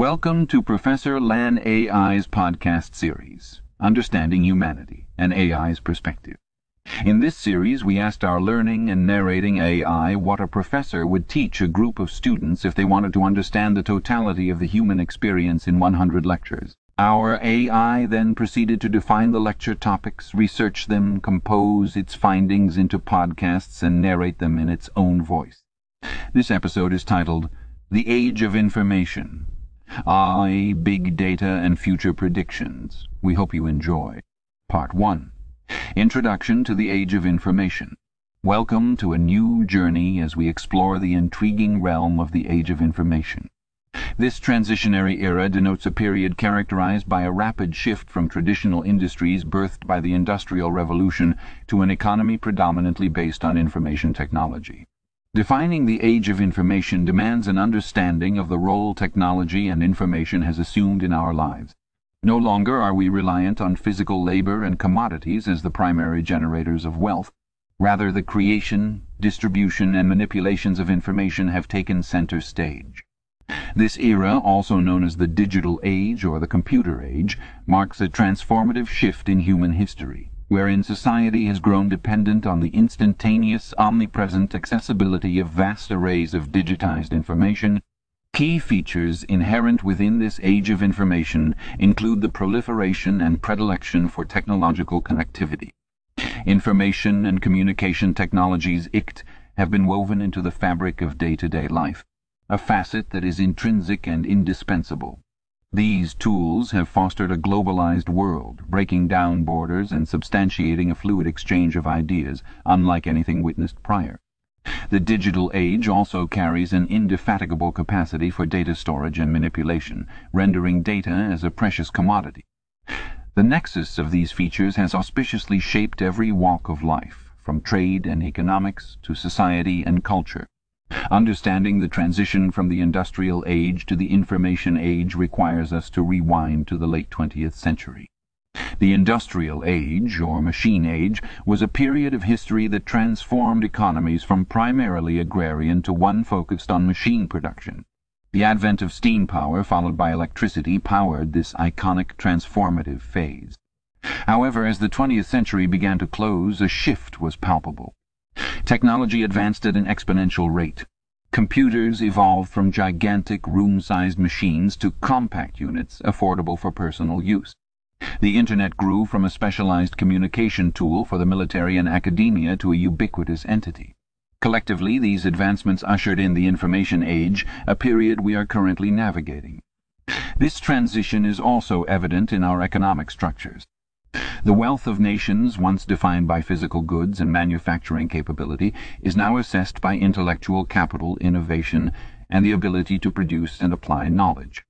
Welcome to Professor Lan AI's podcast series, Understanding Humanity, an AI's Perspective. In this series, we asked our learning and narrating AI what a professor would teach a group of students if they wanted to understand the totality of the human experience in 100 lectures. Our AI then proceeded to define the lecture topics, research them, compose its findings into podcasts, and narrate them in its own voice. This episode is titled The Age of Information AI, Big Data, and Future Predictions. We hope you enjoy. Part 1 Introduction to the Age of Information. Welcome to a new journey as we explore the intriguing realm of the Age of Information. This transitionary era denotes a period characterized by a rapid shift from traditional industries birthed by the Industrial Revolution to an economy predominantly based on information technology. Defining the age of information demands an understanding of the role technology and information has assumed in our lives. No longer are we reliant on physical labor and commodities as the primary generators of wealth. Rather, the creation, distribution, and manipulations of information have taken center stage. This era, also known as the digital age or the computer age, marks a transformative shift in human history wherein society has grown dependent on the instantaneous, omnipresent accessibility of vast arrays of digitized information, key features inherent within this age of information include the proliferation and predilection for technological connectivity. Information and communication technologies ICT have been woven into the fabric of day-to-day life, a facet that is intrinsic and indispensable. These tools have fostered a globalized world, breaking down borders and substantiating a fluid exchange of ideas, unlike anything witnessed prior. The digital age also carries an indefatigable capacity for data storage and manipulation, rendering data as a precious commodity. The nexus of these features has auspiciously shaped every walk of life, from trade and economics to society and culture. Understanding the transition from the industrial age to the information age requires us to rewind to the late twentieth century. The industrial age, or machine age, was a period of history that transformed economies from primarily agrarian to one focused on machine production. The advent of steam power, followed by electricity, powered this iconic transformative phase. However, as the twentieth century began to close, a shift was palpable. Technology advanced at an exponential rate. Computers evolved from gigantic room-sized machines to compact units affordable for personal use. The Internet grew from a specialized communication tool for the military and academia to a ubiquitous entity. Collectively, these advancements ushered in the information age, a period we are currently navigating. This transition is also evident in our economic structures. The wealth of nations, once defined by physical goods and manufacturing capability, is now assessed by intellectual capital, innovation, and the ability to produce and apply knowledge.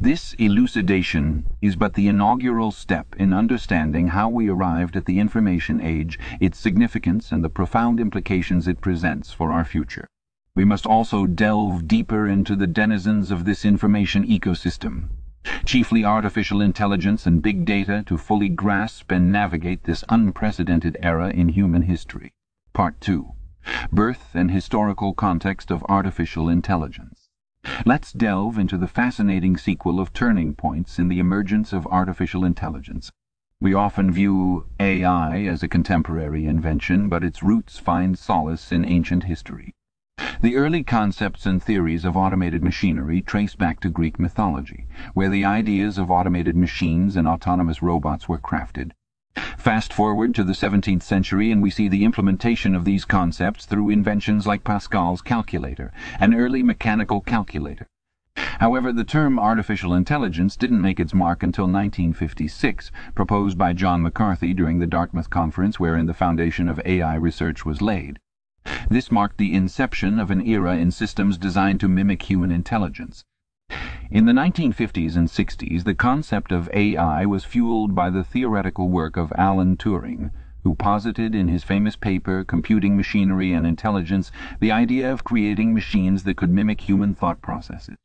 This elucidation is but the inaugural step in understanding how we arrived at the information age, its significance, and the profound implications it presents for our future. We must also delve deeper into the denizens of this information ecosystem chiefly artificial intelligence and big data, to fully grasp and navigate this unprecedented era in human history. Part 2 Birth and Historical Context of Artificial Intelligence Let's delve into the fascinating sequel of turning points in the emergence of artificial intelligence. We often view AI as a contemporary invention, but its roots find solace in ancient history. The early concepts and theories of automated machinery trace back to Greek mythology, where the ideas of automated machines and autonomous robots were crafted. Fast forward to the seventeenth century and we see the implementation of these concepts through inventions like Pascal's calculator, an early mechanical calculator. However, the term artificial intelligence didn't make its mark until 1956, proposed by John McCarthy during the Dartmouth Conference wherein the foundation of AI research was laid. This marked the inception of an era in systems designed to mimic human intelligence. In the 1950s and 60s the concept of AI was fueled by the theoretical work of Alan Turing, who posited in his famous paper Computing Machinery and Intelligence the idea of creating machines that could mimic human thought processes.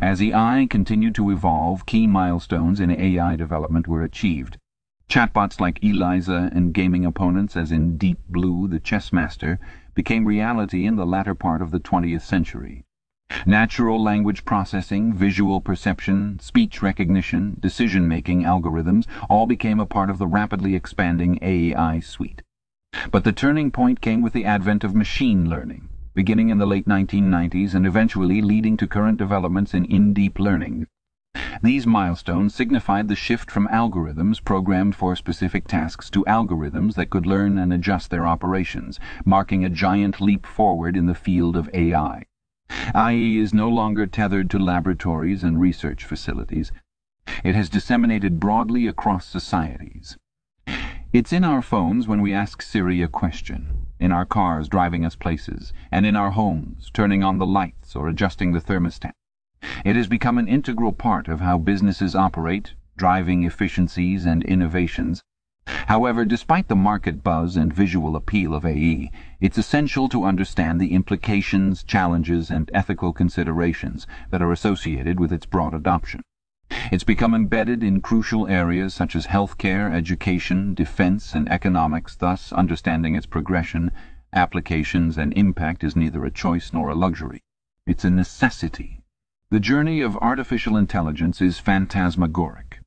As AI continued to evolve, key milestones in AI development were achieved. Chatbots like Eliza and gaming opponents, as in Deep Blue the Chess Master, became reality in the latter part of the twentieth century. Natural language processing, visual perception, speech recognition, decision-making algorithms all became a part of the rapidly expanding AI suite. But the turning point came with the advent of machine learning, beginning in the late 1990s and eventually leading to current developments in in-deep learning. These milestones signified the shift from algorithms programmed for specific tasks to algorithms that could learn and adjust their operations, marking a giant leap forward in the field of AI. IE is no longer tethered to laboratories and research facilities. It has disseminated broadly across societies. It's in our phones when we ask Siri a question, in our cars driving us places, and in our homes, turning on the lights or adjusting the thermostat. It has become an integral part of how businesses operate, driving efficiencies and innovations. However, despite the market buzz and visual appeal of AI, it's essential to understand the implications, challenges, and ethical considerations that are associated with its broad adoption. It's become embedded in crucial areas such as healthcare, education, defense, and economics, thus understanding its progression, applications, and impact is neither a choice nor a luxury. It's a necessity. The journey of artificial intelligence is phantasmagoric.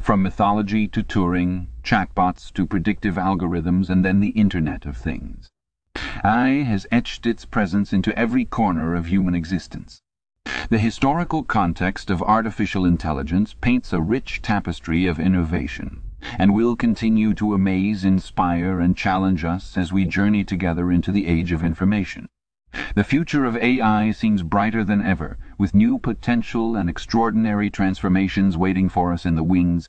From mythology to Turing, chatbots to predictive algorithms, and then the Internet of Things. AI has etched its presence into every corner of human existence. The historical context of artificial intelligence paints a rich tapestry of innovation, and will continue to amaze, inspire, and challenge us as we journey together into the age of information. The future of AI seems brighter than ever, with new potential and extraordinary transformations waiting for us in the wings.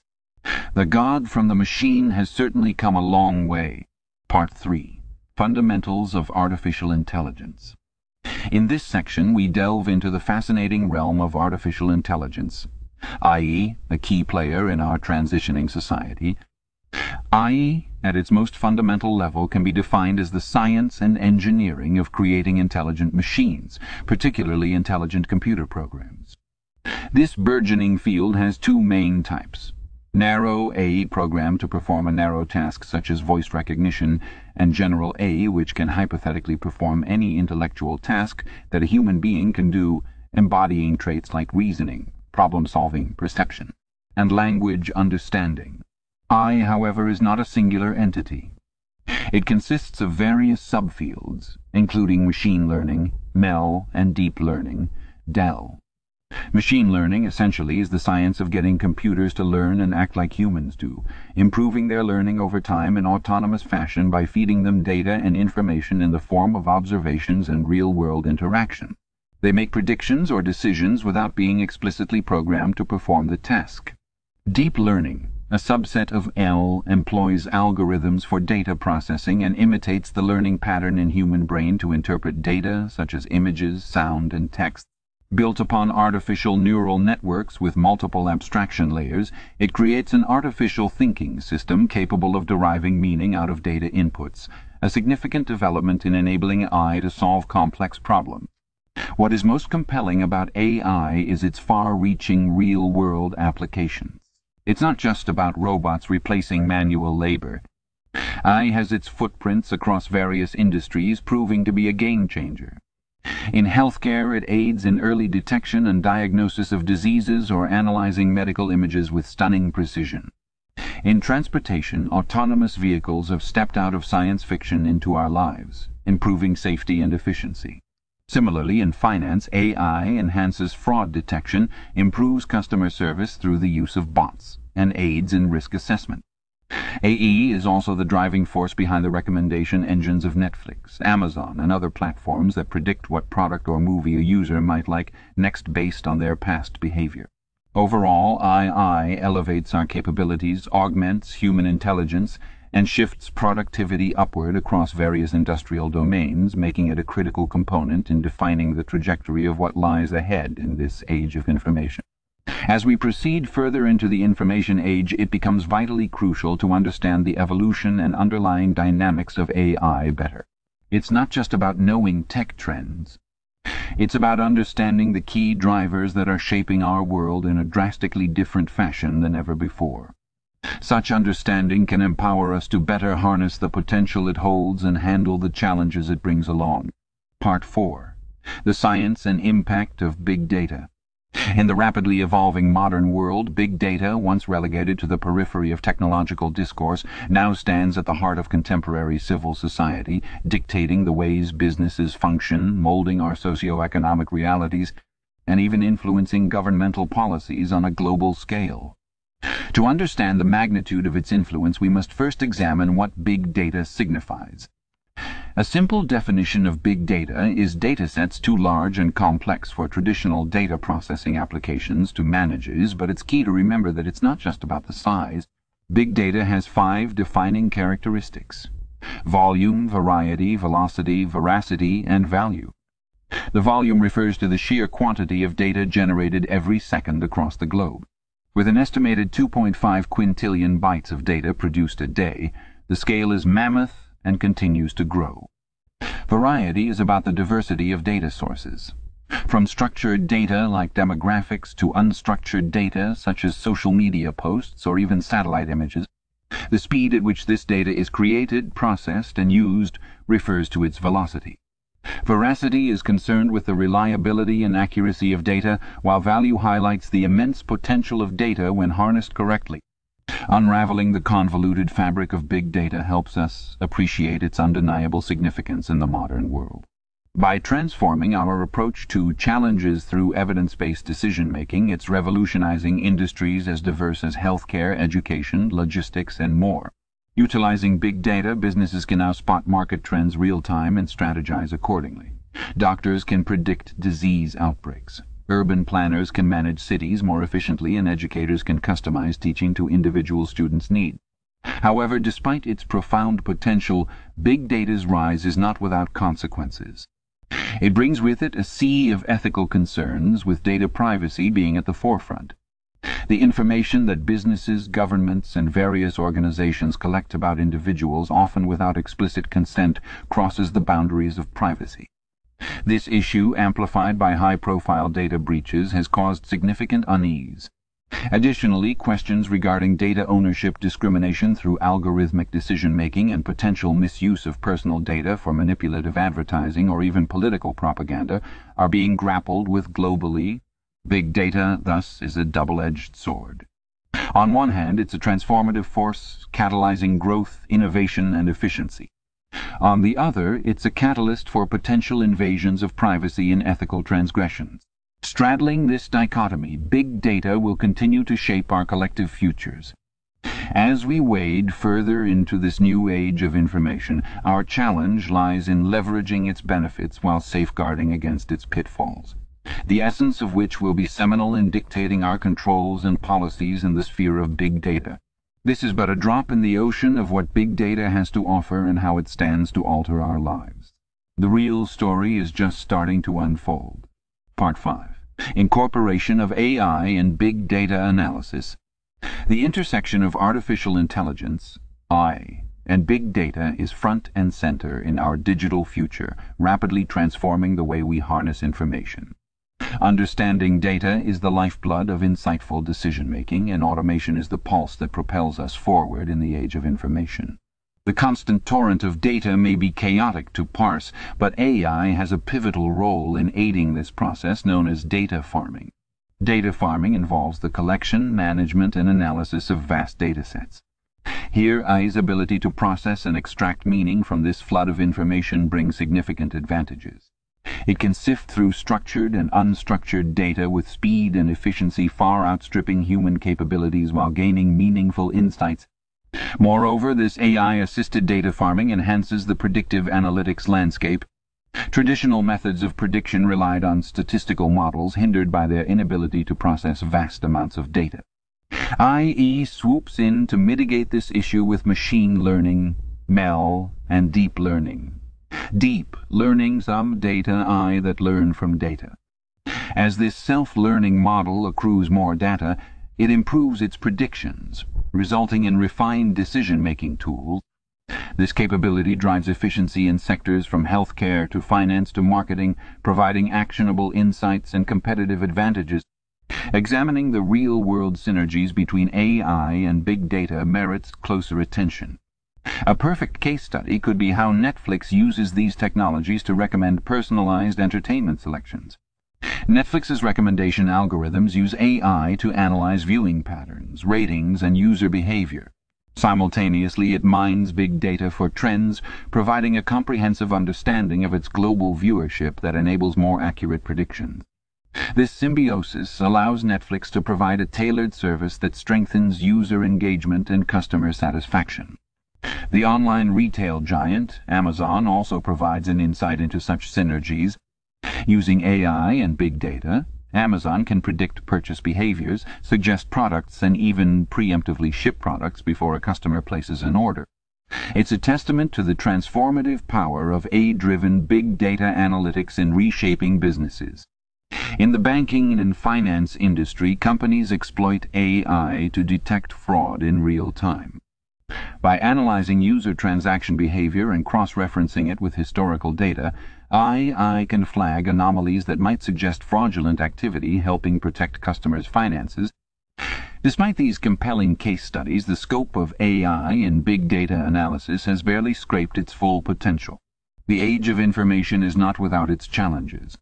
The God from the machine has certainly come a long way. Part 3 Fundamentals of Artificial Intelligence In this section we delve into the fascinating realm of artificial intelligence, i.e., a key player in our transitioning society, AI, at its most fundamental level, can be defined as the science and engineering of creating intelligent machines, particularly intelligent computer programs. This burgeoning field has two main types. Narrow A, programmed to perform a narrow task such as voice recognition, and General A, which can hypothetically perform any intellectual task that a human being can do, embodying traits like reasoning, problem-solving, perception, and language understanding. I, however, is not a singular entity. It consists of various subfields, including machine learning, MEL, and deep learning, DEL. Machine learning, essentially, is the science of getting computers to learn and act like humans do, improving their learning over time in autonomous fashion by feeding them data and information in the form of observations and real-world interaction. They make predictions or decisions without being explicitly programmed to perform the task. Deep learning a subset of L employs algorithms for data processing and imitates the learning pattern in human brain to interpret data such as images, sound, and text. Built upon artificial neural networks with multiple abstraction layers, it creates an artificial thinking system capable of deriving meaning out of data inputs, a significant development in enabling AI to solve complex problems. What is most compelling about AI is its far-reaching real-world applications. It's not just about robots replacing manual labor. AI has its footprints across various industries, proving to be a game-changer. In healthcare, it aids in early detection and diagnosis of diseases or analyzing medical images with stunning precision. In transportation, autonomous vehicles have stepped out of science fiction into our lives, improving safety and efficiency. Similarly, in finance, AI enhances fraud detection, improves customer service through the use of bots, and aids in risk assessment. AI is also the driving force behind the recommendation engines of Netflix, Amazon, and other platforms that predict what product or movie a user might like next based on their past behavior. Overall, AI elevates our capabilities, augments human intelligence, and shifts productivity upward across various industrial domains, making it a critical component in defining the trajectory of what lies ahead in this age of information. As we proceed further into the information age, it becomes vitally crucial to understand the evolution and underlying dynamics of AI better. It's not just about knowing tech trends. It's about understanding the key drivers that are shaping our world in a drastically different fashion than ever before. Such understanding can empower us to better harness the potential it holds and handle the challenges it brings along. Part 4 the science and impact of big data. In the rapidly evolving modern world, big data, once relegated to the periphery of technological discourse, now stands at the heart of contemporary civil society, dictating the ways businesses function, molding our socio-economic realities, and even influencing governmental policies on a global scale. To understand the magnitude of its influence, we must first examine what big data signifies. A simple definition of big data is datasets too large and complex for traditional data processing applications to manage, but it's key to remember that it's not just about the size. Big data has five defining characteristics. Volume, variety, velocity, veracity, and value. The volume refers to the sheer quantity of data generated every second across the globe. With an estimated 2.5 quintillion bytes of data produced a day, the scale is mammoth and continues to grow. Variety is about the diversity of data sources. From structured data like demographics to unstructured data such as social media posts or even satellite images, the speed at which this data is created, processed, and used refers to its velocity. Veracity is concerned with the reliability and accuracy of data, while value highlights the immense potential of data when harnessed correctly. Unraveling the convoluted fabric of big data helps us appreciate its undeniable significance in the modern world. By transforming our approach to challenges through evidence-based decision-making, it's revolutionizing industries as diverse as healthcare, education, logistics, and more. Utilizing big data, businesses can now spot market trends real-time and strategize accordingly. Doctors can predict disease outbreaks. Urban planners can manage cities more efficiently and educators can customize teaching to individual students' needs. However, despite its profound potential, big data's rise is not without consequences. It brings with it a sea of ethical concerns, with data privacy being at the forefront. The information that businesses, governments, and various organizations collect about individuals, often without explicit consent, crosses the boundaries of privacy. This issue, amplified by high-profile data breaches, has caused significant unease. Additionally, questions regarding data ownership discrimination through algorithmic decision-making and potential misuse of personal data for manipulative advertising or even political propaganda are being grappled with globally. Big data, thus, is a double-edged sword. On one hand, it's a transformative force catalyzing growth, innovation, and efficiency. On the other, it's a catalyst for potential invasions of privacy and ethical transgressions. Straddling this dichotomy, big data will continue to shape our collective futures. As we wade further into this new age of information, our challenge lies in leveraging its benefits while safeguarding against its pitfalls, the essence of which will be seminal in dictating our controls and policies in the sphere of big data. This is but a drop in the ocean of what big data has to offer and how it stands to alter our lives. The real story is just starting to unfold. Part 5. Incorporation of AI in Big Data Analysis. The intersection of artificial intelligence, AI, and big data is front and center in our digital future, rapidly transforming the way we harness information. Understanding data is the lifeblood of insightful decision-making, and automation is the pulse that propels us forward in the age of information. The constant torrent of data may be chaotic to parse, but AI has a pivotal role in aiding this process known as data farming. Data farming involves the collection, management, and analysis of vast datasets. Here, AI's ability to process and extract meaning from this flood of information brings significant advantages. It can sift through structured and unstructured data with speed and efficiency far outstripping human capabilities while gaining meaningful insights. Moreover, this AI-assisted data farming enhances the predictive analytics landscape. Traditional methods of prediction relied on statistical models hindered by their inability to process vast amounts of data. AI swoops in to mitigate this issue with machine learning, MEL, and deep learning. Deep, learning some data, I that learn from data. As this self-learning model accrues more data, it improves its predictions, resulting in refined decision-making tools. This capability drives efficiency in sectors from healthcare to finance to marketing, providing actionable insights and competitive advantages. Examining the real-world synergies between AI and big data merits closer attention. A perfect case study could be how Netflix uses these technologies to recommend personalized entertainment selections. Netflix's recommendation algorithms use AI to analyze viewing patterns, ratings, and user behavior. Simultaneously, it mines big data for trends, providing a comprehensive understanding of its global viewership that enables more accurate predictions. This symbiosis allows Netflix to provide a tailored service that strengthens user engagement and customer satisfaction. The online retail giant, Amazon, also provides an insight into such synergies. Using AI and big data, Amazon can predict purchase behaviors, suggest products, and even preemptively ship products before a customer places an order. It's a testament to the transformative power of AI-driven big data analytics in reshaping businesses. In the banking and finance industry, companies exploit AI to detect fraud in real time. By analyzing user transaction behavior and cross-referencing it with historical data, AI can flag anomalies that might suggest fraudulent activity helping protect customers' finances. Despite these compelling case studies, the scope of AI in big data analysis has barely scraped its full potential. The age of information is not without its challenges.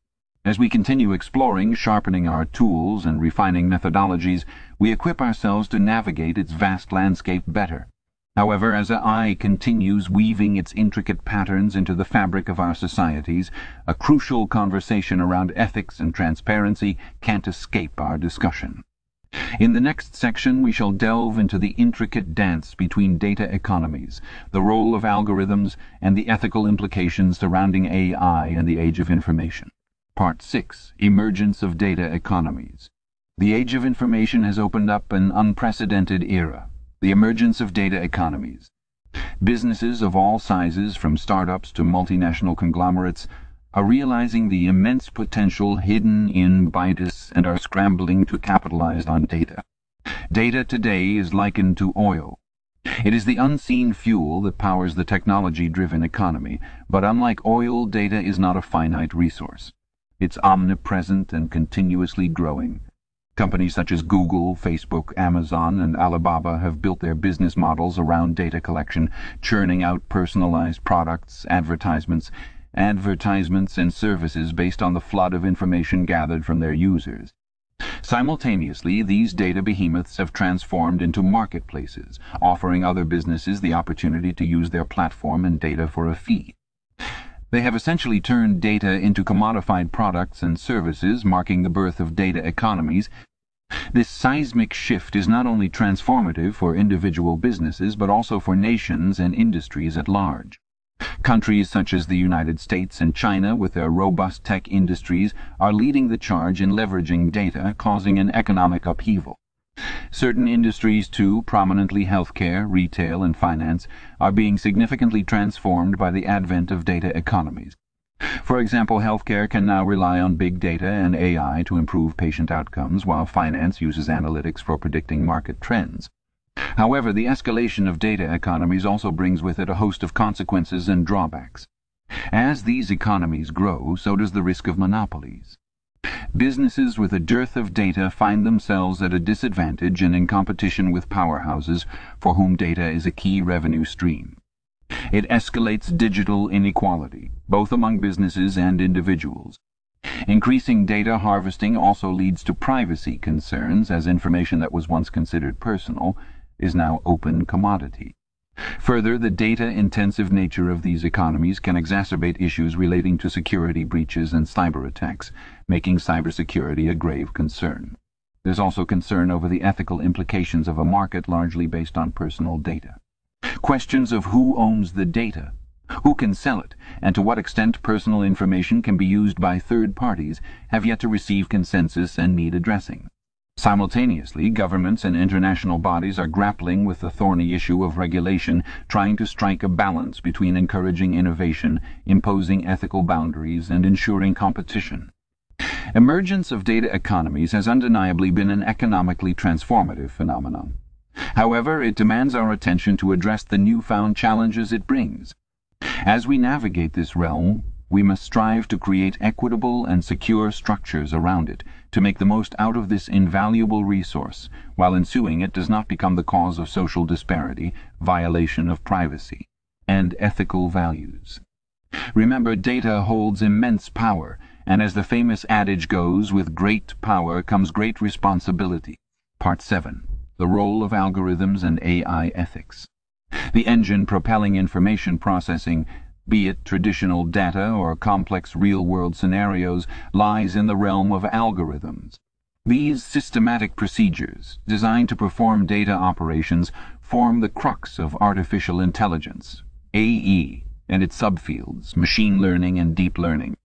As we continue exploring, sharpening our tools, and refining methodologies, we equip ourselves to navigate its vast landscape better. However, as AI continues weaving its intricate patterns into the fabric of our societies, a crucial conversation around ethics and transparency can't escape our discussion. In the next section we shall delve into the intricate dance between data economies, the role of algorithms, and the ethical implications surrounding AI and the age of information. Part 6. Emergence of Data Economies The age of information has opened up an unprecedented era the emergence of data economies. Businesses of all sizes, from startups to multinational conglomerates, are realizing the immense potential hidden in BIDUS and are scrambling to capitalize on data. Data today is likened to oil. It is the unseen fuel that powers the technology-driven economy, but unlike oil, data is not a finite resource. It's omnipresent and continuously growing. Companies such as Google, Facebook, Amazon, and Alibaba have built their business models around data collection, churning out personalized products, advertisements, advertisements and services based on the flood of information gathered from their users. Simultaneously, these data behemoths have transformed into marketplaces, offering other businesses the opportunity to use their platform and data for a fee. They have essentially turned data into commodified products and services, marking the birth of data economies. This seismic shift is not only transformative for individual businesses, but also for nations and industries at large. Countries such as the United States and China, with their robust tech industries, are leading the charge in leveraging data, causing an economic upheaval. Certain industries, too, prominently healthcare, retail, and finance, are being significantly transformed by the advent of data economies. For example, healthcare can now rely on big data and AI to improve patient outcomes, while finance uses analytics for predicting market trends. However, the escalation of data economies also brings with it a host of consequences and drawbacks. As these economies grow, so does the risk of monopolies. Businesses with a dearth of data find themselves at a disadvantage and in competition with powerhouses for whom data is a key revenue stream. It escalates digital inequality, both among businesses and individuals. Increasing data harvesting also leads to privacy concerns, as information that was once considered personal is now open commodity. Further, the data-intensive nature of these economies can exacerbate issues relating to security breaches and cyber attacks, making cybersecurity a grave concern. There's also concern over the ethical implications of a market largely based on personal data. Questions of who owns the data, who can sell it, and to what extent personal information can be used by third parties have yet to receive consensus and need addressing. Simultaneously, governments and international bodies are grappling with the thorny issue of regulation, trying to strike a balance between encouraging innovation, imposing ethical boundaries, and ensuring competition. Emergence of data economies has undeniably been an economically transformative phenomenon. However, it demands our attention to address the newfound challenges it brings. As we navigate this realm, we must strive to create equitable and secure structures around it, to make the most out of this invaluable resource, while ensuing it does not become the cause of social disparity, violation of privacy, and ethical values. Remember, data holds immense power, and as the famous adage goes, with great power comes great responsibility. Part 7. The Role of Algorithms and AI Ethics. The engine propelling information processing, be it traditional data or complex real-world scenarios, lies in the realm of algorithms. These systematic procedures, designed to perform data operations, form the crux of artificial intelligence, AI, and its subfields, machine learning and deep learning.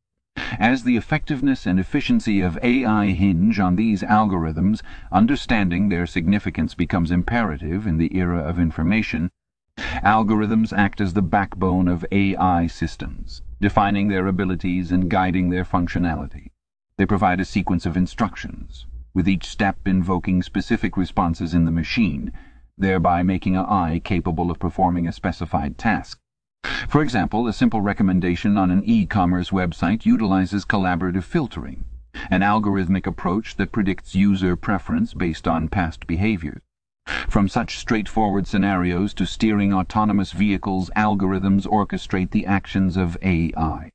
As the effectiveness and efficiency of AI hinge on these algorithms, understanding their significance becomes imperative in the era of information. Algorithms act as the backbone of AI systems, defining their abilities and guiding their functionality. They provide a sequence of instructions, with each step invoking specific responses in the machine, thereby making eye capable of performing a specified task. For example, a simple recommendation on an e-commerce website utilizes collaborative filtering, an algorithmic approach that predicts user preference based on past behaviors. From such straightforward scenarios to steering autonomous vehicles, algorithms orchestrate the actions of AI.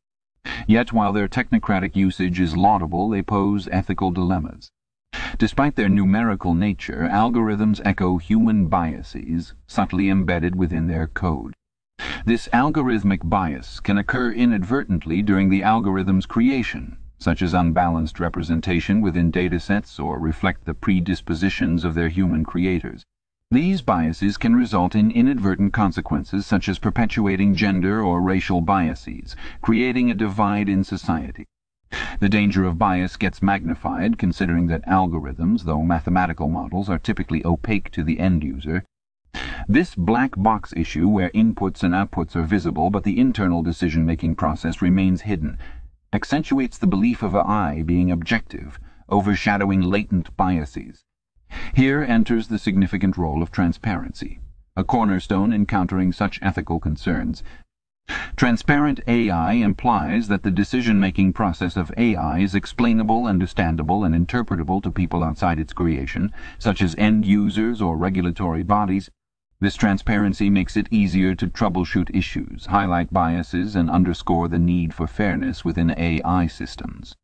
Yet while their technocratic usage is laudable, they pose ethical dilemmas. Despite their numerical nature, algorithms echo human biases subtly embedded within their code. This algorithmic bias can occur inadvertently during the algorithm's creation, such as unbalanced representation within datasets or reflect the predispositions of their human creators. These biases can result in inadvertent consequences such as perpetuating gender or racial biases, creating a divide in society. The danger of bias gets magnified considering that algorithms, though mathematical models, are typically opaque to the end user. This black box issue where inputs and outputs are visible but the internal decision-making process remains hidden accentuates the belief of eye being objective, overshadowing latent biases. Here enters the significant role of transparency, a cornerstone in countering such ethical concerns. Transparent AI implies that the decision-making process of AI is explainable, understandable, and interpretable to people outside its creation, such as end users or regulatory bodies. This transparency makes it easier to troubleshoot issues, highlight biases, and underscore the need for fairness within AI systems.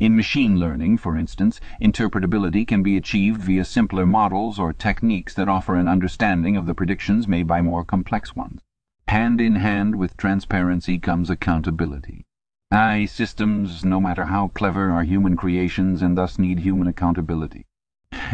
In machine learning, for instance, interpretability can be achieved via simpler models or techniques that offer an understanding of the predictions made by more complex ones. Hand in hand with transparency comes accountability. AI systems, no matter how clever, are human creations and thus need human accountability.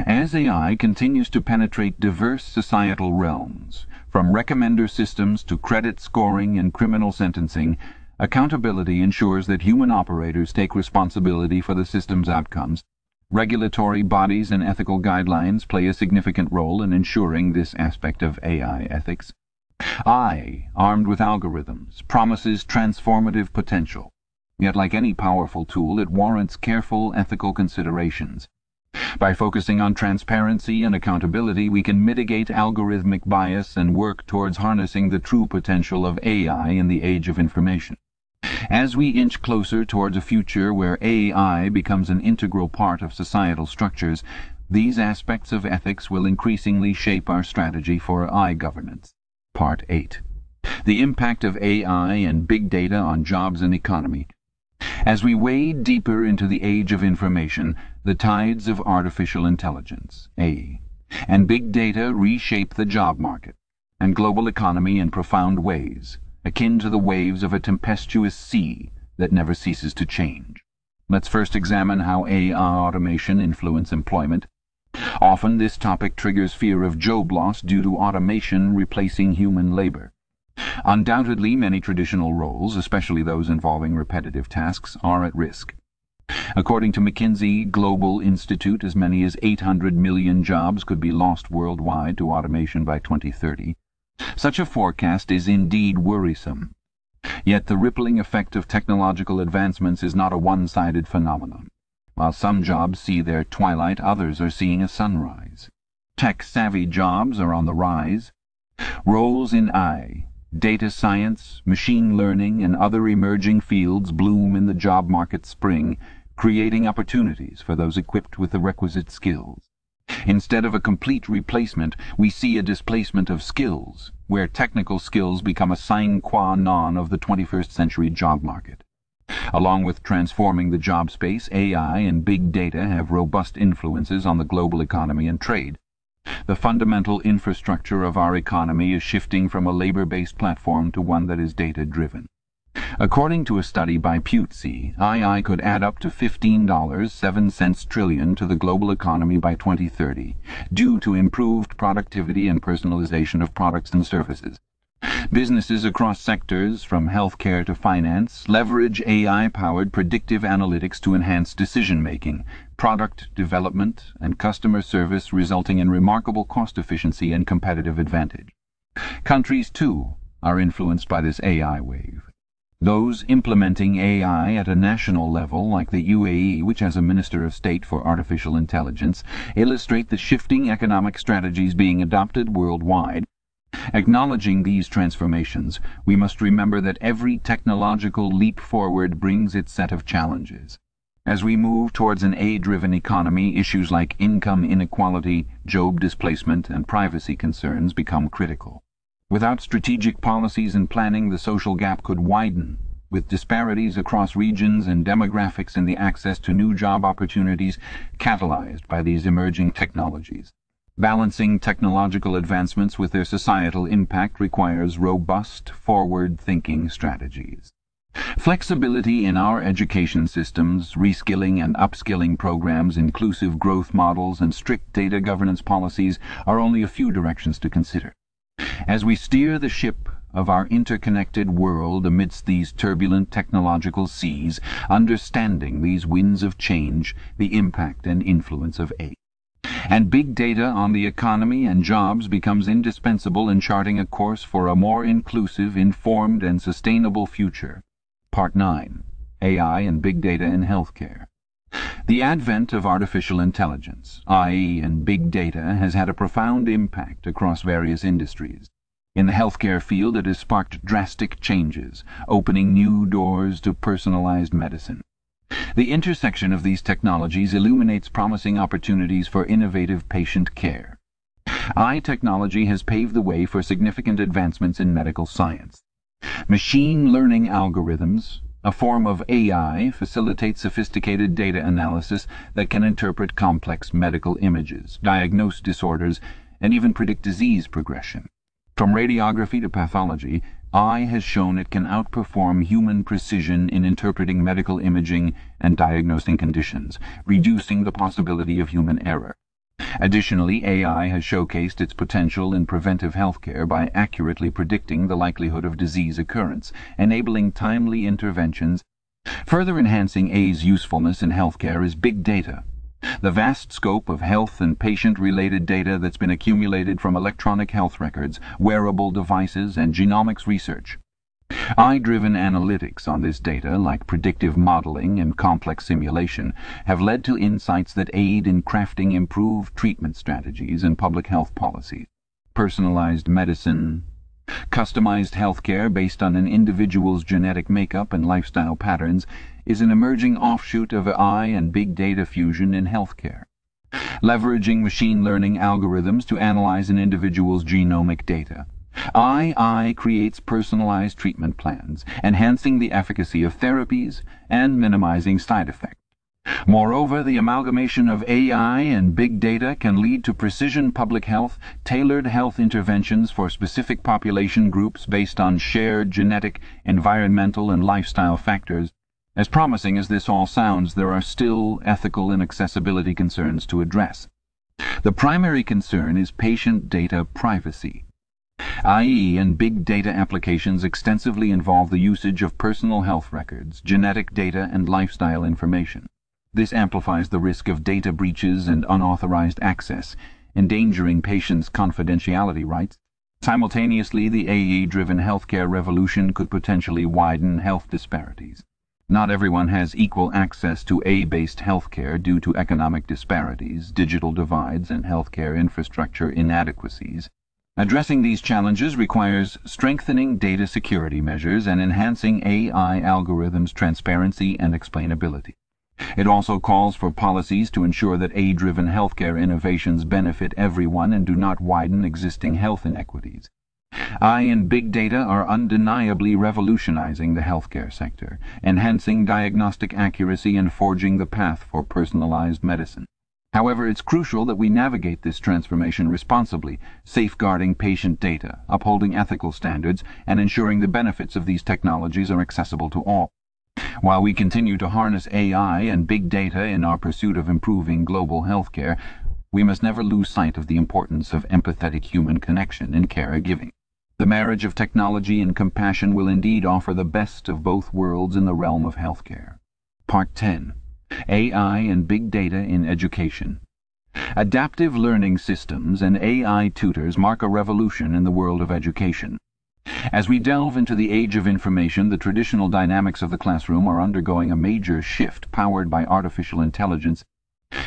As AI continues to penetrate diverse societal realms, from recommender systems to credit scoring and criminal sentencing, Accountability ensures that human operators take responsibility for the system's outcomes. Regulatory bodies and ethical guidelines play a significant role in ensuring this aspect of AI ethics. AI, armed with algorithms, promises transformative potential. Yet like any powerful tool, it warrants careful ethical considerations. By focusing on transparency and accountability, we can mitigate algorithmic bias and work towards harnessing the true potential of AI in the age of information. As we inch closer towards a future where AI becomes an integral part of societal structures, these aspects of ethics will increasingly shape our strategy for I-governance. Part 8. The impact of AI and big data on jobs and economy. As we wade deeper into the age of information, the tides of artificial intelligence, A, and big data reshape the job market and global economy in profound ways akin to the waves of a tempestuous sea that never ceases to change. Let's first examine how AI automation influence employment. Often this topic triggers fear of job loss due to automation replacing human labor. Undoubtedly, many traditional roles, especially those involving repetitive tasks, are at risk. According to McKinsey Global Institute, as many as 800 million jobs could be lost worldwide to automation by 2030. Such a forecast is indeed worrisome. Yet the rippling effect of technological advancements is not a one-sided phenomenon. While some jobs see their twilight, others are seeing a sunrise. Tech-savvy jobs are on the rise. Roles in AI, data science, machine learning, and other emerging fields bloom in the job market spring, creating opportunities for those equipped with the requisite skills. Instead of a complete replacement, we see a displacement of skills, where technical skills become a sine qua non of the 21st century job market. Along with transforming the job space, AI and big data have robust influences on the global economy and trade. The fundamental infrastructure of our economy is shifting from a labor-based platform to one that is data-driven. According to a study by PwC, II could add up to $15, 7 cents trillion to the global economy by 2030, due to improved productivity and personalization of products and services. Businesses across sectors, from healthcare to finance, leverage AI-powered predictive analytics to enhance decision-making, product development, and customer service resulting in remarkable cost efficiency and competitive advantage. Countries, too, are influenced by this AI wave. Those implementing AI at a national level, like the UAE, which has a Minister of State for Artificial Intelligence, illustrate the shifting economic strategies being adopted worldwide. Acknowledging these transformations, we must remember that every technological leap forward brings its set of challenges. As we move towards an AI-driven economy, issues like income inequality, job displacement, and privacy concerns become critical. Without strategic policies and planning, the social gap could widen, with disparities across regions and demographics in the access to new job opportunities catalyzed by these emerging technologies. Balancing technological advancements with their societal impact requires robust, forward-thinking strategies. Flexibility in our education systems, reskilling and upskilling programs, inclusive growth models, and strict data governance policies are only a few directions to consider. As we steer the ship of our interconnected world amidst these turbulent technological seas, understanding these winds of change, the impact and influence of AI and big data on the economy and jobs becomes indispensable in charting a course for a more inclusive, informed and sustainable future. Part 9. AI and Big Data in Healthcare the advent of artificial intelligence, i.e. and big data, has had a profound impact across various industries. In the healthcare field it has sparked drastic changes, opening new doors to personalized medicine. The intersection of these technologies illuminates promising opportunities for innovative patient care. AI technology has paved the way for significant advancements in medical science. Machine learning algorithms a form of AI facilitate sophisticated data analysis that can interpret complex medical images, diagnose disorders, and even predict disease progression. From radiography to pathology, AI has shown it can outperform human precision in interpreting medical imaging and diagnosing conditions, reducing the possibility of human error. Additionally, AI has showcased its potential in preventive healthcare by accurately predicting the likelihood of disease occurrence, enabling timely interventions. Further enhancing AI's usefulness in healthcare is big data, the vast scope of health and patient-related data that's been accumulated from electronic health records, wearable devices, and genomics research. AI-driven analytics on this data, like predictive modeling and complex simulation, have led to insights that aid in crafting improved treatment strategies and public health policies. Personalized medicine, customized healthcare based on an individual's genetic makeup and lifestyle patterns is an emerging offshoot of AI and big data fusion in healthcare. Leveraging machine learning algorithms to analyze an individual's genomic data AI creates personalized treatment plans, enhancing the efficacy of therapies and minimizing side effects. Moreover, the amalgamation of AI and big data can lead to precision public health, tailored health interventions for specific population groups based on shared genetic, environmental, and lifestyle factors. As promising as this all sounds, there are still ethical and accessibility concerns to address. The primary concern is patient data privacy. AI and big data applications extensively involve the usage of personal health records, genetic data, and lifestyle information. This amplifies the risk of data breaches and unauthorized access, endangering patients' confidentiality rights. Simultaneously, the AI-driven healthcare revolution could potentially widen health disparities. Not everyone has equal access to AI-based healthcare due to economic disparities, digital divides, and healthcare infrastructure inadequacies. Addressing these challenges requires strengthening data security measures and enhancing AI algorithms' transparency and explainability. It also calls for policies to ensure that A-driven healthcare innovations benefit everyone and do not widen existing health inequities. I and big data are undeniably revolutionizing the healthcare sector, enhancing diagnostic accuracy and forging the path for personalized medicine. However, it's crucial that we navigate this transformation responsibly, safeguarding patient data, upholding ethical standards, and ensuring the benefits of these technologies are accessible to all. While we continue to harness AI and big data in our pursuit of improving global healthcare, we must never lose sight of the importance of empathetic human connection in caregiving. The marriage of technology and compassion will indeed offer the best of both worlds in the realm of healthcare. Part 10. AI and Big Data in Education Adaptive learning systems and AI tutors mark a revolution in the world of education. As we delve into the age of information, the traditional dynamics of the classroom are undergoing a major shift powered by artificial intelligence.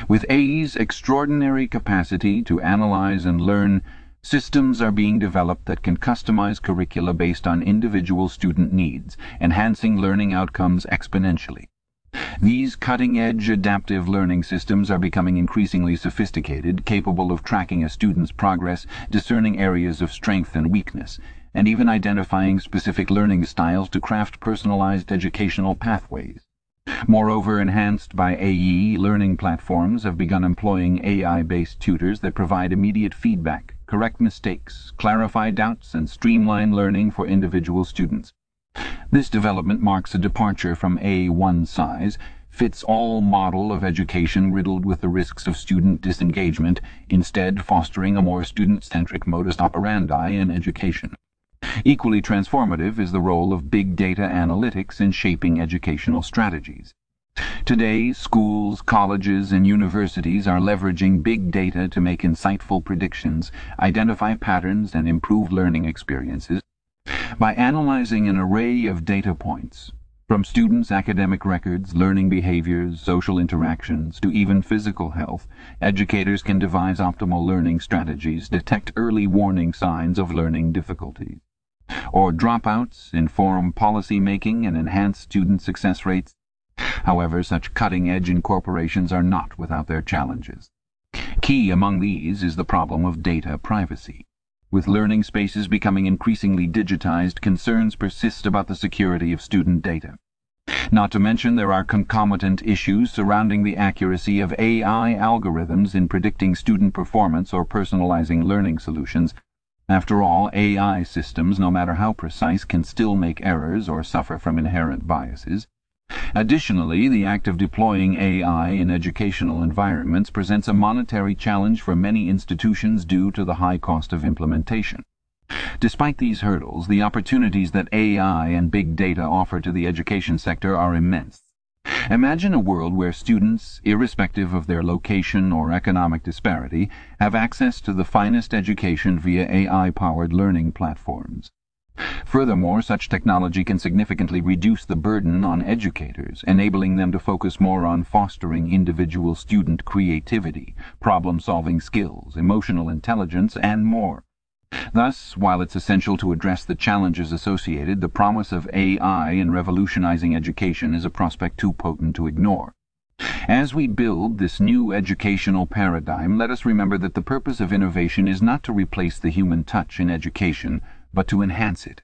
With AI's extraordinary capacity to analyze and learn, Systems are being developed that can customize curricula based on individual student needs, enhancing learning outcomes exponentially. These cutting-edge adaptive learning systems are becoming increasingly sophisticated, capable of tracking a student's progress, discerning areas of strength and weakness, and even identifying specific learning styles to craft personalized educational pathways. Moreover, enhanced by AI, learning platforms have begun employing AI-based tutors that provide immediate feedback correct mistakes, clarify doubts, and streamline learning for individual students. This development marks a departure from a one-size, fits-all model of education riddled with the risks of student disengagement, instead fostering a more student-centric modus operandi in education. Equally transformative is the role of big data analytics in shaping educational strategies. Today, schools, colleges, and universities are leveraging big data to make insightful predictions, identify patterns, and improve learning experiences. By analyzing an array of data points, from students' academic records, learning behaviors, social interactions, to even physical health, educators can devise optimal learning strategies, detect early warning signs of learning difficulties, or dropouts, inform policy making, and enhance student success rates. However, such cutting-edge incorporations are not without their challenges. Key among these is the problem of data privacy. With learning spaces becoming increasingly digitized, concerns persist about the security of student data. Not to mention there are concomitant issues surrounding the accuracy of AI algorithms in predicting student performance or personalizing learning solutions. After all, AI systems, no matter how precise, can still make errors or suffer from inherent biases. Additionally, the act of deploying AI in educational environments presents a monetary challenge for many institutions due to the high cost of implementation. Despite these hurdles, the opportunities that AI and big data offer to the education sector are immense. Imagine a world where students, irrespective of their location or economic disparity, have access to the finest education via AI-powered learning platforms. Furthermore, such technology can significantly reduce the burden on educators, enabling them to focus more on fostering individual student creativity, problem-solving skills, emotional intelligence, and more. Thus, while it's essential to address the challenges associated, the promise of AI in revolutionizing education is a prospect too potent to ignore. As we build this new educational paradigm, let us remember that the purpose of innovation is not to replace the human touch in education, but to enhance it.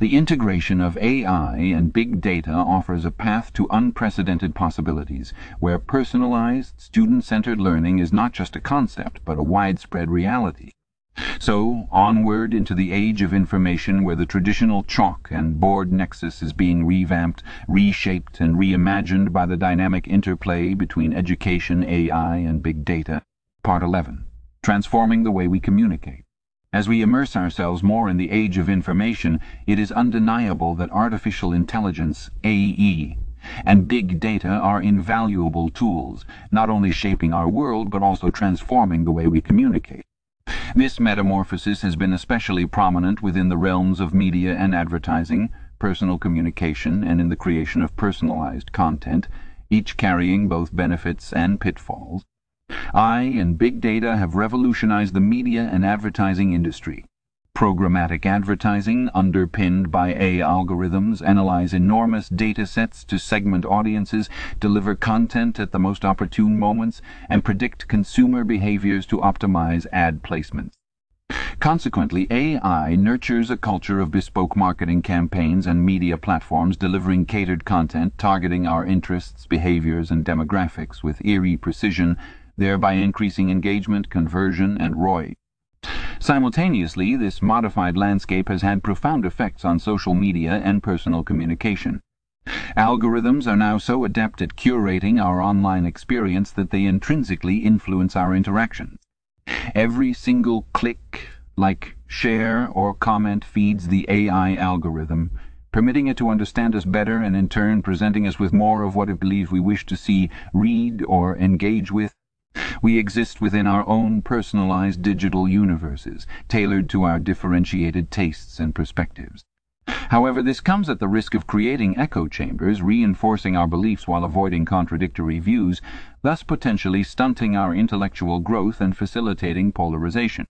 The integration of AI and big data offers a path to unprecedented possibilities, where personalized, student-centered learning is not just a concept, but a widespread reality. So, onward into the age of information where the traditional chalk and board nexus is being revamped, reshaped, and reimagined by the dynamic interplay between education, AI, and big data. Part 11. Transforming the way we communicate. As we immerse ourselves more in the age of information, it is undeniable that artificial intelligence, AI, and big data are invaluable tools, not only shaping our world but also transforming the way we communicate. This metamorphosis has been especially prominent within the realms of media and advertising, personal communication, and in the creation of personalized content, each carrying both benefits and pitfalls. AI and big data have revolutionized the media and advertising industry. Programmatic advertising, underpinned by AI algorithms, analyze enormous data sets to segment audiences, deliver content at the most opportune moments, and predict consumer behaviors to optimize ad placements. Consequently, AI nurtures a culture of bespoke marketing campaigns and media platforms delivering catered content targeting our interests, behaviors, and demographics with eerie precision, thereby increasing engagement, conversion, and ROI. Simultaneously, this modified landscape has had profound effects on social media and personal communication. Algorithms are now so adept at curating our online experience that they intrinsically influence our interactions. Every single click, like, share, or comment feeds the AI algorithm, permitting it to understand us better and in turn presenting us with more of what it believes we wish to see, read, or engage with. We exist within our own personalized digital universes, tailored to our differentiated tastes and perspectives. However, this comes at the risk of creating echo chambers, reinforcing our beliefs while avoiding contradictory views, thus potentially stunting our intellectual growth and facilitating polarization.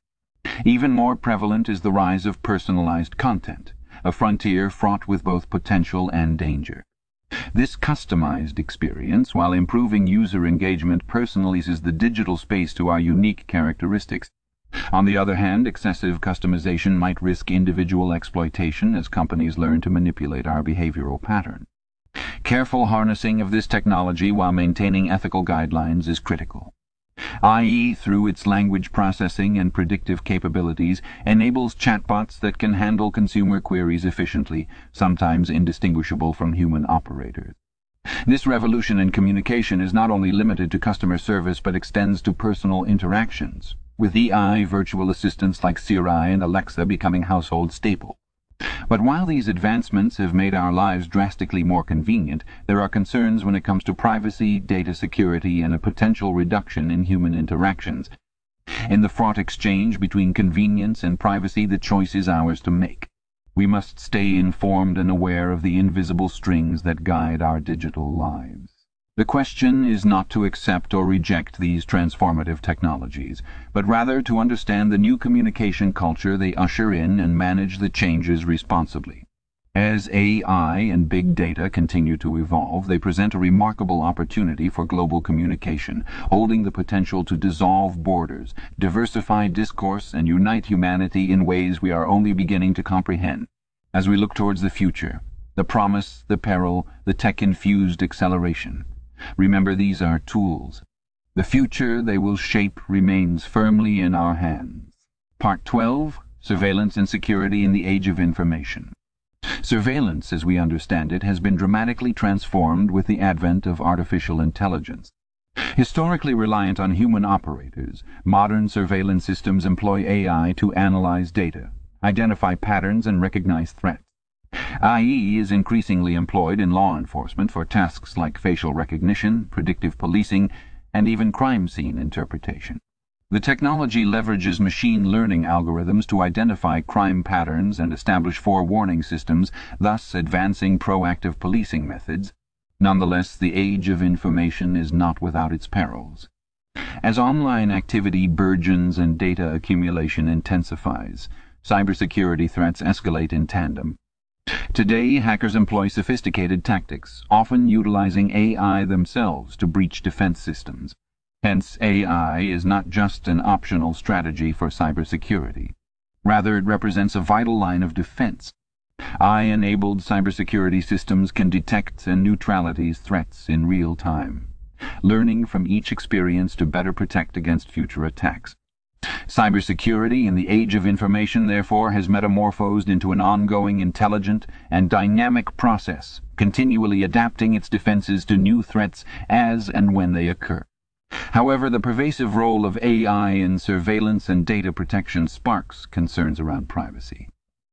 Even more prevalent is the rise of personalized content, a frontier fraught with both potential and danger. This customized experience, while improving user engagement, personalizes the digital space to our unique characteristics. On the other hand, excessive customization might risk individual exploitation as companies learn to manipulate our behavioral pattern. Careful harnessing of this technology while maintaining ethical guidelines is critical. AI, through its language processing and predictive capabilities, enables chatbots that can handle consumer queries efficiently, sometimes indistinguishable from human operators. This revolution in communication is not only limited to customer service but extends to personal interactions with AI virtual assistants like Siri and Alexa becoming household staples. But while these advancements have made our lives drastically more convenient, there are concerns when it comes to privacy, data security, and a potential reduction in human interactions. In the fraught exchange between convenience and privacy, the choice is ours to make. We must stay informed and aware of the invisible strings that guide our digital lives. The question is not to accept or reject these transformative technologies, but rather to understand the new communication culture they usher in and manage the changes responsibly. As AI and big data continue to evolve, they present a remarkable opportunity for global communication, holding the potential to dissolve borders, diversify discourse, and unite humanity in ways we are only beginning to comprehend. As we look towards the future, the promise, the peril, the tech-infused acceleration. Remember, these are tools. The future they will shape remains firmly in our hands. Part 12. Surveillance and Security in the Age of Information. Surveillance, as we understand it, has been dramatically transformed with the advent of artificial intelligence. Historically reliant on human operators, modern surveillance systems employ AI to analyze data, identify patterns, and recognize threats. AI is increasingly employed in law enforcement for tasks like facial recognition, predictive policing, and even crime scene interpretation. The technology leverages machine learning algorithms to identify crime patterns and establish forewarning systems, thus advancing proactive policing methods. Nonetheless, the age of information is not without its perils. As online activity burgeons and data accumulation intensifies, cybersecurity threats escalate in tandem. Today, hackers employ sophisticated tactics, often utilizing AI themselves to breach defense systems. Hence, AI is not just an optional strategy for cybersecurity. Rather, it represents a vital line of defense. AI-enabled cybersecurity systems can detect and neutralize threats in real time, learning from each experience to better protect against future attacks. Cybersecurity in the age of information, therefore, has metamorphosed into an ongoing, intelligent, and dynamic process, continually adapting its defenses to new threats as and when they occur. However, the pervasive role of AI in surveillance and data protection sparks concerns around privacy.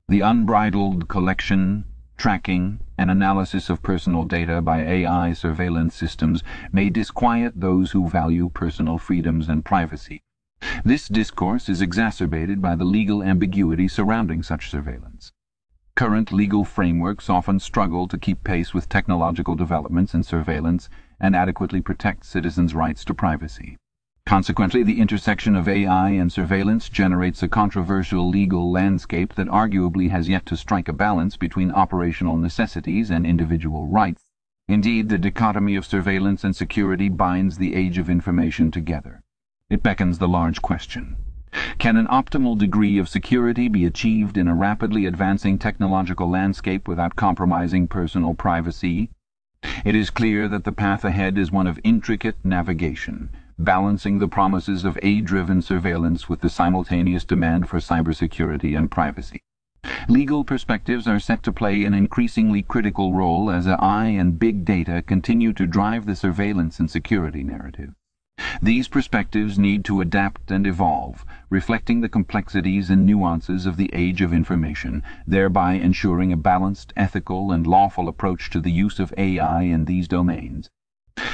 The unbridled collection, tracking, and analysis of personal data by AI surveillance systems may disquiet those who value personal freedoms and privacy. This discourse is exacerbated by the legal ambiguity surrounding such surveillance. Current legal frameworks often struggle to keep pace with technological developments in surveillance and adequately protect citizens' rights to privacy. Consequently, the intersection of AI and surveillance generates a controversial legal landscape that arguably has yet to strike a balance between operational necessities and individual rights. Indeed, the dichotomy of surveillance and security binds the age of information together. It beckons the large question. Can an optimal degree of security be achieved in a rapidly advancing technological landscape without compromising personal privacy? It is clear that the path ahead is one of intricate navigation balancing the promises of AI-driven surveillance with the simultaneous demand for cybersecurity and privacy. Legal perspectives are set to play an increasingly critical role as AI and big data continue to drive the surveillance and security narrative. These perspectives need to adapt and evolve, reflecting the complexities and nuances of the age of information, thereby ensuring a balanced, ethical, and lawful approach to the use of AI in these domains.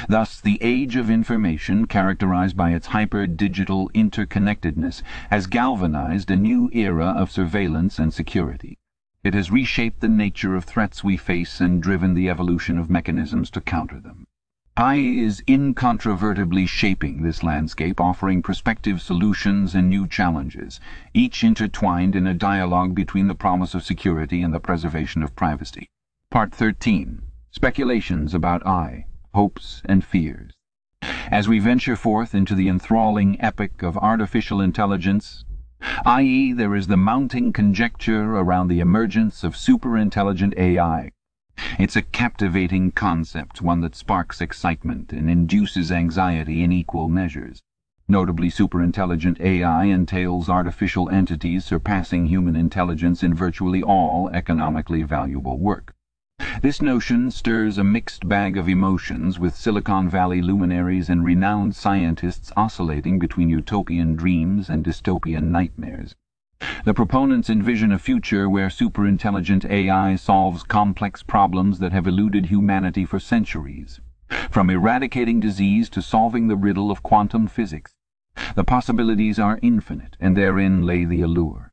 Thus the age of information, characterized by its hyper-digital interconnectedness, has galvanized a new era of surveillance and security. It has reshaped the nature of threats we face and driven the evolution of mechanisms to counter them. AI is incontrovertibly shaping this landscape, offering prospective solutions and new challenges, each intertwined in a dialogue between the promise of security and the preservation of privacy. Part 13. Speculations about AI hopes and fears. As we venture forth into the enthralling epoch of artificial intelligence, AI, there is the mounting conjecture around the emergence of superintelligent AI. It's a captivating concept, one that sparks excitement and induces anxiety in equal measures. Notably, superintelligent AI entails artificial entities surpassing human intelligence in virtually all economically valuable work. This notion stirs a mixed bag of emotions, with Silicon Valley luminaries and renowned scientists oscillating between utopian dreams and dystopian nightmares. The proponents envision a future where superintelligent AI solves complex problems that have eluded humanity for centuries, from eradicating disease to solving the riddle of quantum physics. The possibilities are infinite, and therein lay the allure.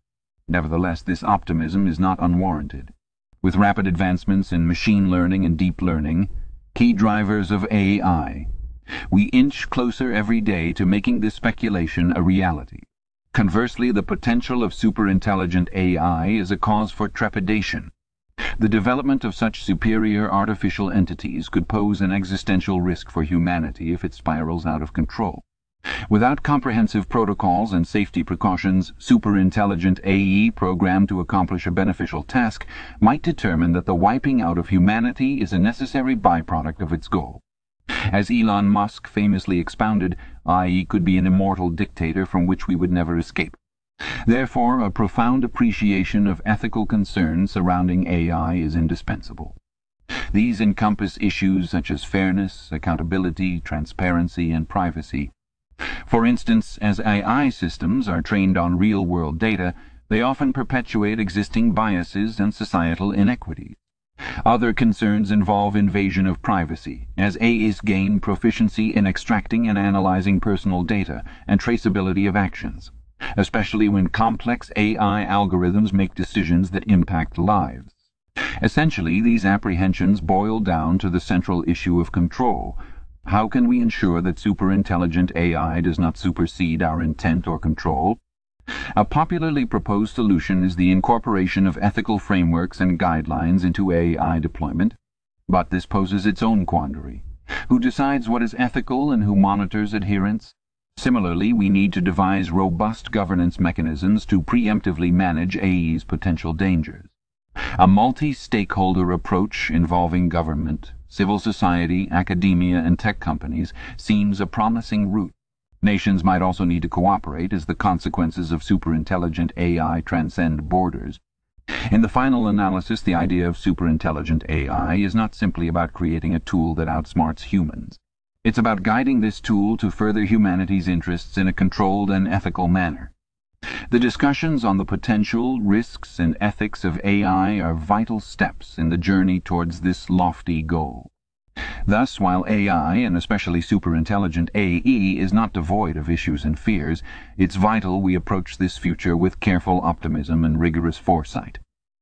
Nevertheless, this optimism is not unwarranted. With rapid advancements in machine learning and deep learning, key drivers of AI, we inch closer every day to making this speculation a reality. Conversely, the potential of superintelligent AI is a cause for trepidation. The development of such superior artificial entities could pose an existential risk for humanity if it spirals out of control. Without comprehensive protocols and safety precautions, superintelligent AI programmed to accomplish a beneficial task might determine that the wiping out of humanity is a necessary byproduct of its goal. As Elon Musk famously expounded, AI could be an immortal dictator from which we would never escape. Therefore, a profound appreciation of ethical concerns surrounding AI is indispensable. These encompass issues such as fairness, accountability, transparency, and privacy. For instance, as AI systems are trained on real-world data, they often perpetuate existing biases and societal inequities. Other concerns involve invasion of privacy, as AIs gain proficiency in extracting and analyzing personal data and traceability of actions, especially when complex AI algorithms make decisions that impact lives. Essentially, these apprehensions boil down to the central issue of control, how can we ensure that superintelligent AI does not supersede our intent or control? A popularly proposed solution is the incorporation of ethical frameworks and guidelines into AI deployment. But this poses its own quandary. Who decides what is ethical and who monitors adherence? Similarly, we need to devise robust governance mechanisms to preemptively manage AI's potential dangers. A multi-stakeholder approach involving government, civil society, academia, and tech companies seems a promising route. Nations might also need to cooperate as the consequences of superintelligent AI transcend borders. In the final analysis, the idea of superintelligent AI is not simply about creating a tool that outsmarts humans. It's about guiding this tool to further humanity's interests in a controlled and ethical manner. The discussions on the potential, risks, and ethics of AI are vital steps in the journey towards this lofty goal. Thus, while AI, and especially superintelligent AI, is not devoid of issues and fears, it's vital we approach this future with careful optimism and rigorous foresight.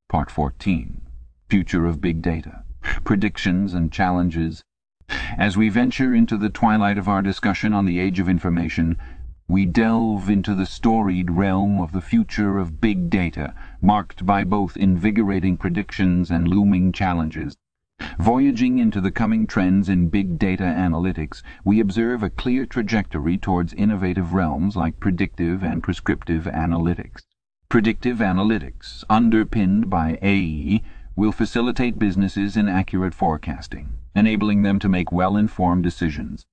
Part 14. Future of Big Data. Predictions and Challenges. As we venture into the twilight of our discussion on the Age of Information, we delve into the storied realm of the future of big data, marked by both invigorating predictions and looming challenges. Voyaging into the coming trends in big data analytics, we observe a clear trajectory towards innovative realms like predictive and prescriptive analytics. Predictive analytics, underpinned by AI, will facilitate businesses in accurate forecasting, enabling them to make well-informed decisions.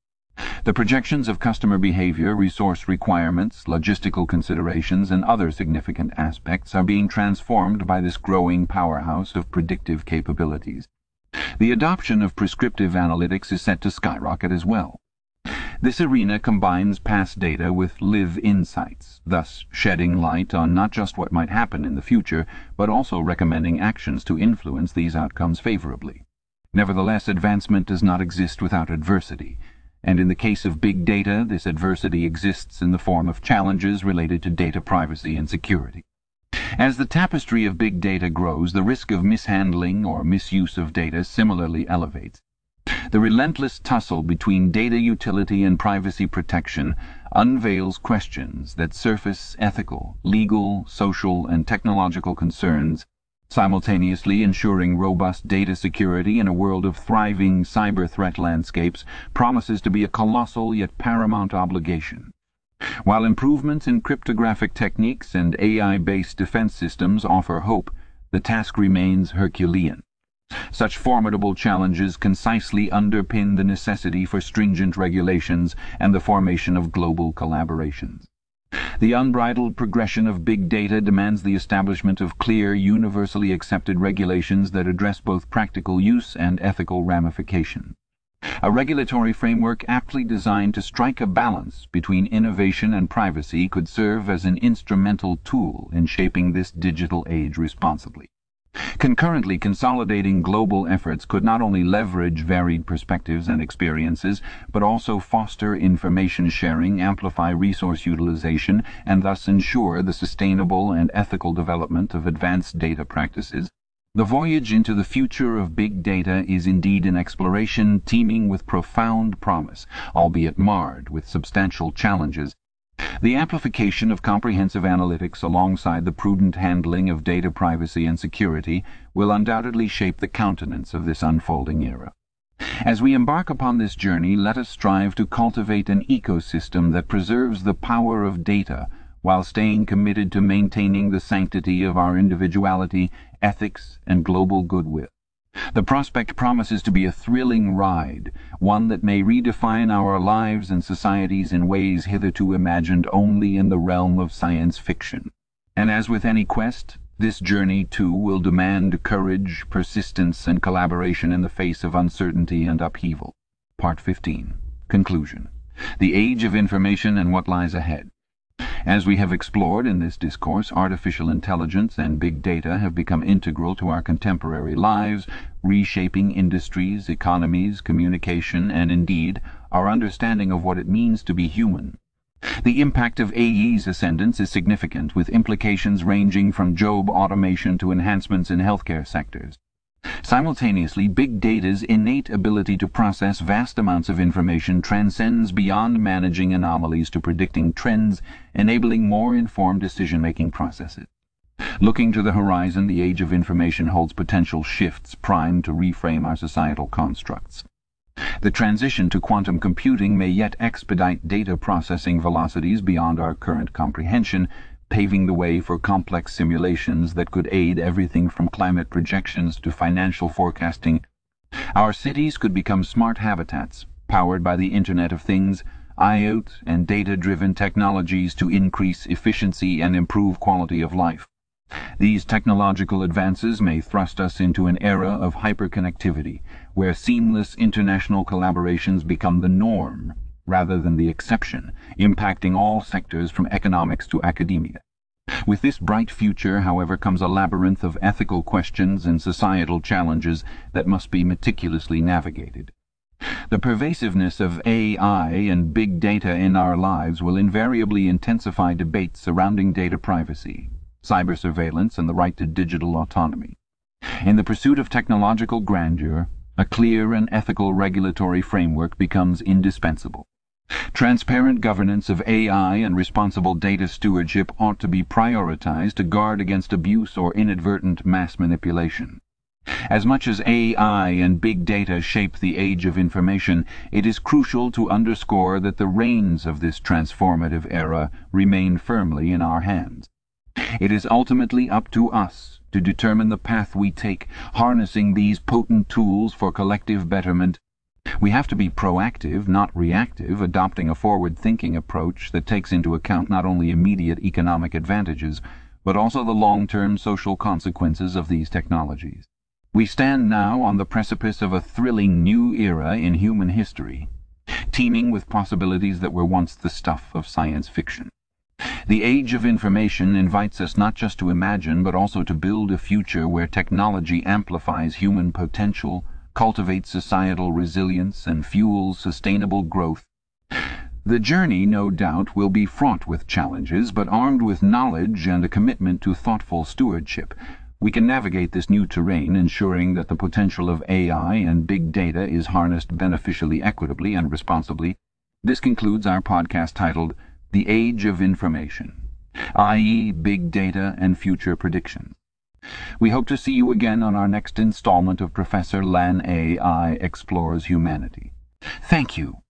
The projections of customer behavior, resource requirements, logistical considerations, and other significant aspects are being transformed by this growing powerhouse of predictive capabilities. The adoption of prescriptive analytics is set to skyrocket as well. This arena combines past data with live insights, thus shedding light on not just what might happen in the future, but also recommending actions to influence these outcomes favorably. Nevertheless, advancement does not exist without adversity and in the case of big data this adversity exists in the form of challenges related to data privacy and security. As the tapestry of big data grows, the risk of mishandling or misuse of data similarly elevates. The relentless tussle between data utility and privacy protection unveils questions that surface ethical, legal, social, and technological concerns simultaneously ensuring robust data security in a world of thriving cyber threat landscapes promises to be a colossal yet paramount obligation. While improvements in cryptographic techniques and AI-based defense systems offer hope, the task remains Herculean. Such formidable challenges concisely underpin the necessity for stringent regulations and the formation of global collaborations. The unbridled progression of big data demands the establishment of clear, universally accepted regulations that address both practical use and ethical ramification. A regulatory framework aptly designed to strike a balance between innovation and privacy could serve as an instrumental tool in shaping this digital age responsibly. Concurrently, consolidating global efforts could not only leverage varied perspectives and experiences, but also foster information sharing, amplify resource utilization, and thus ensure the sustainable and ethical development of advanced data practices. The voyage into the future of big data is indeed an exploration teeming with profound promise, albeit marred with substantial challenges the amplification of comprehensive analytics alongside the prudent handling of data privacy and security will undoubtedly shape the countenance of this unfolding era. As we embark upon this journey, let us strive to cultivate an ecosystem that preserves the power of data while staying committed to maintaining the sanctity of our individuality, ethics, and global goodwill. The prospect promises to be a thrilling ride, one that may redefine our lives and societies in ways hitherto imagined only in the realm of science fiction. And as with any quest, this journey, too, will demand courage, persistence, and collaboration in the face of uncertainty and upheaval. Part 15. Conclusion. The Age of Information and What Lies Ahead. As we have explored in this discourse, artificial intelligence and big data have become integral to our contemporary lives, reshaping industries, economies, communication, and indeed our understanding of what it means to be human. The impact of AI's ascendance is significant, with implications ranging from job automation to enhancements in healthcare sectors. Simultaneously, big data's innate ability to process vast amounts of information transcends beyond managing anomalies to predicting trends, enabling more informed decision-making processes. Looking to the horizon, the age of information holds potential shifts primed to reframe our societal constructs. The transition to quantum computing may yet expedite data processing velocities beyond our current comprehension, paving the way for complex simulations that could aid everything from climate projections to financial forecasting. Our cities could become smart habitats, powered by the Internet of Things, IoT and data-driven technologies to increase efficiency and improve quality of life. These technological advances may thrust us into an era of hyperconnectivity, where seamless international collaborations become the norm rather than the exception, impacting all sectors from economics to academia. With this bright future, however, comes a labyrinth of ethical questions and societal challenges that must be meticulously navigated. The pervasiveness of AI and big data in our lives will invariably intensify debates surrounding data privacy, cyber surveillance, and the right to digital autonomy. In the pursuit of technological grandeur, a clear and ethical regulatory framework becomes indispensable. Transparent governance of AI and responsible data stewardship ought to be prioritized to guard against abuse or inadvertent mass manipulation. As much as AI and big data shape the age of information, it is crucial to underscore that the reins of this transformative era remain firmly in our hands. It is ultimately up to us to determine the path we take, harnessing these potent tools for collective betterment we have to be proactive, not reactive, adopting a forward-thinking approach that takes into account not only immediate economic advantages, but also the long-term social consequences of these technologies. We stand now on the precipice of a thrilling new era in human history, teeming with possibilities that were once the stuff of science fiction. The age of information invites us not just to imagine, but also to build a future where technology amplifies human potential, cultivates societal resilience, and fuels sustainable growth. The journey, no doubt, will be fraught with challenges, but armed with knowledge and a commitment to thoughtful stewardship, we can navigate this new terrain, ensuring that the potential of AI and big data is harnessed beneficially, equitably, and responsibly. This concludes our podcast titled The Age of Information, AI, Big Data and Future Predictions. We hope to see you again on our next installment of Professor Lan AI Explores Humanity. Thank you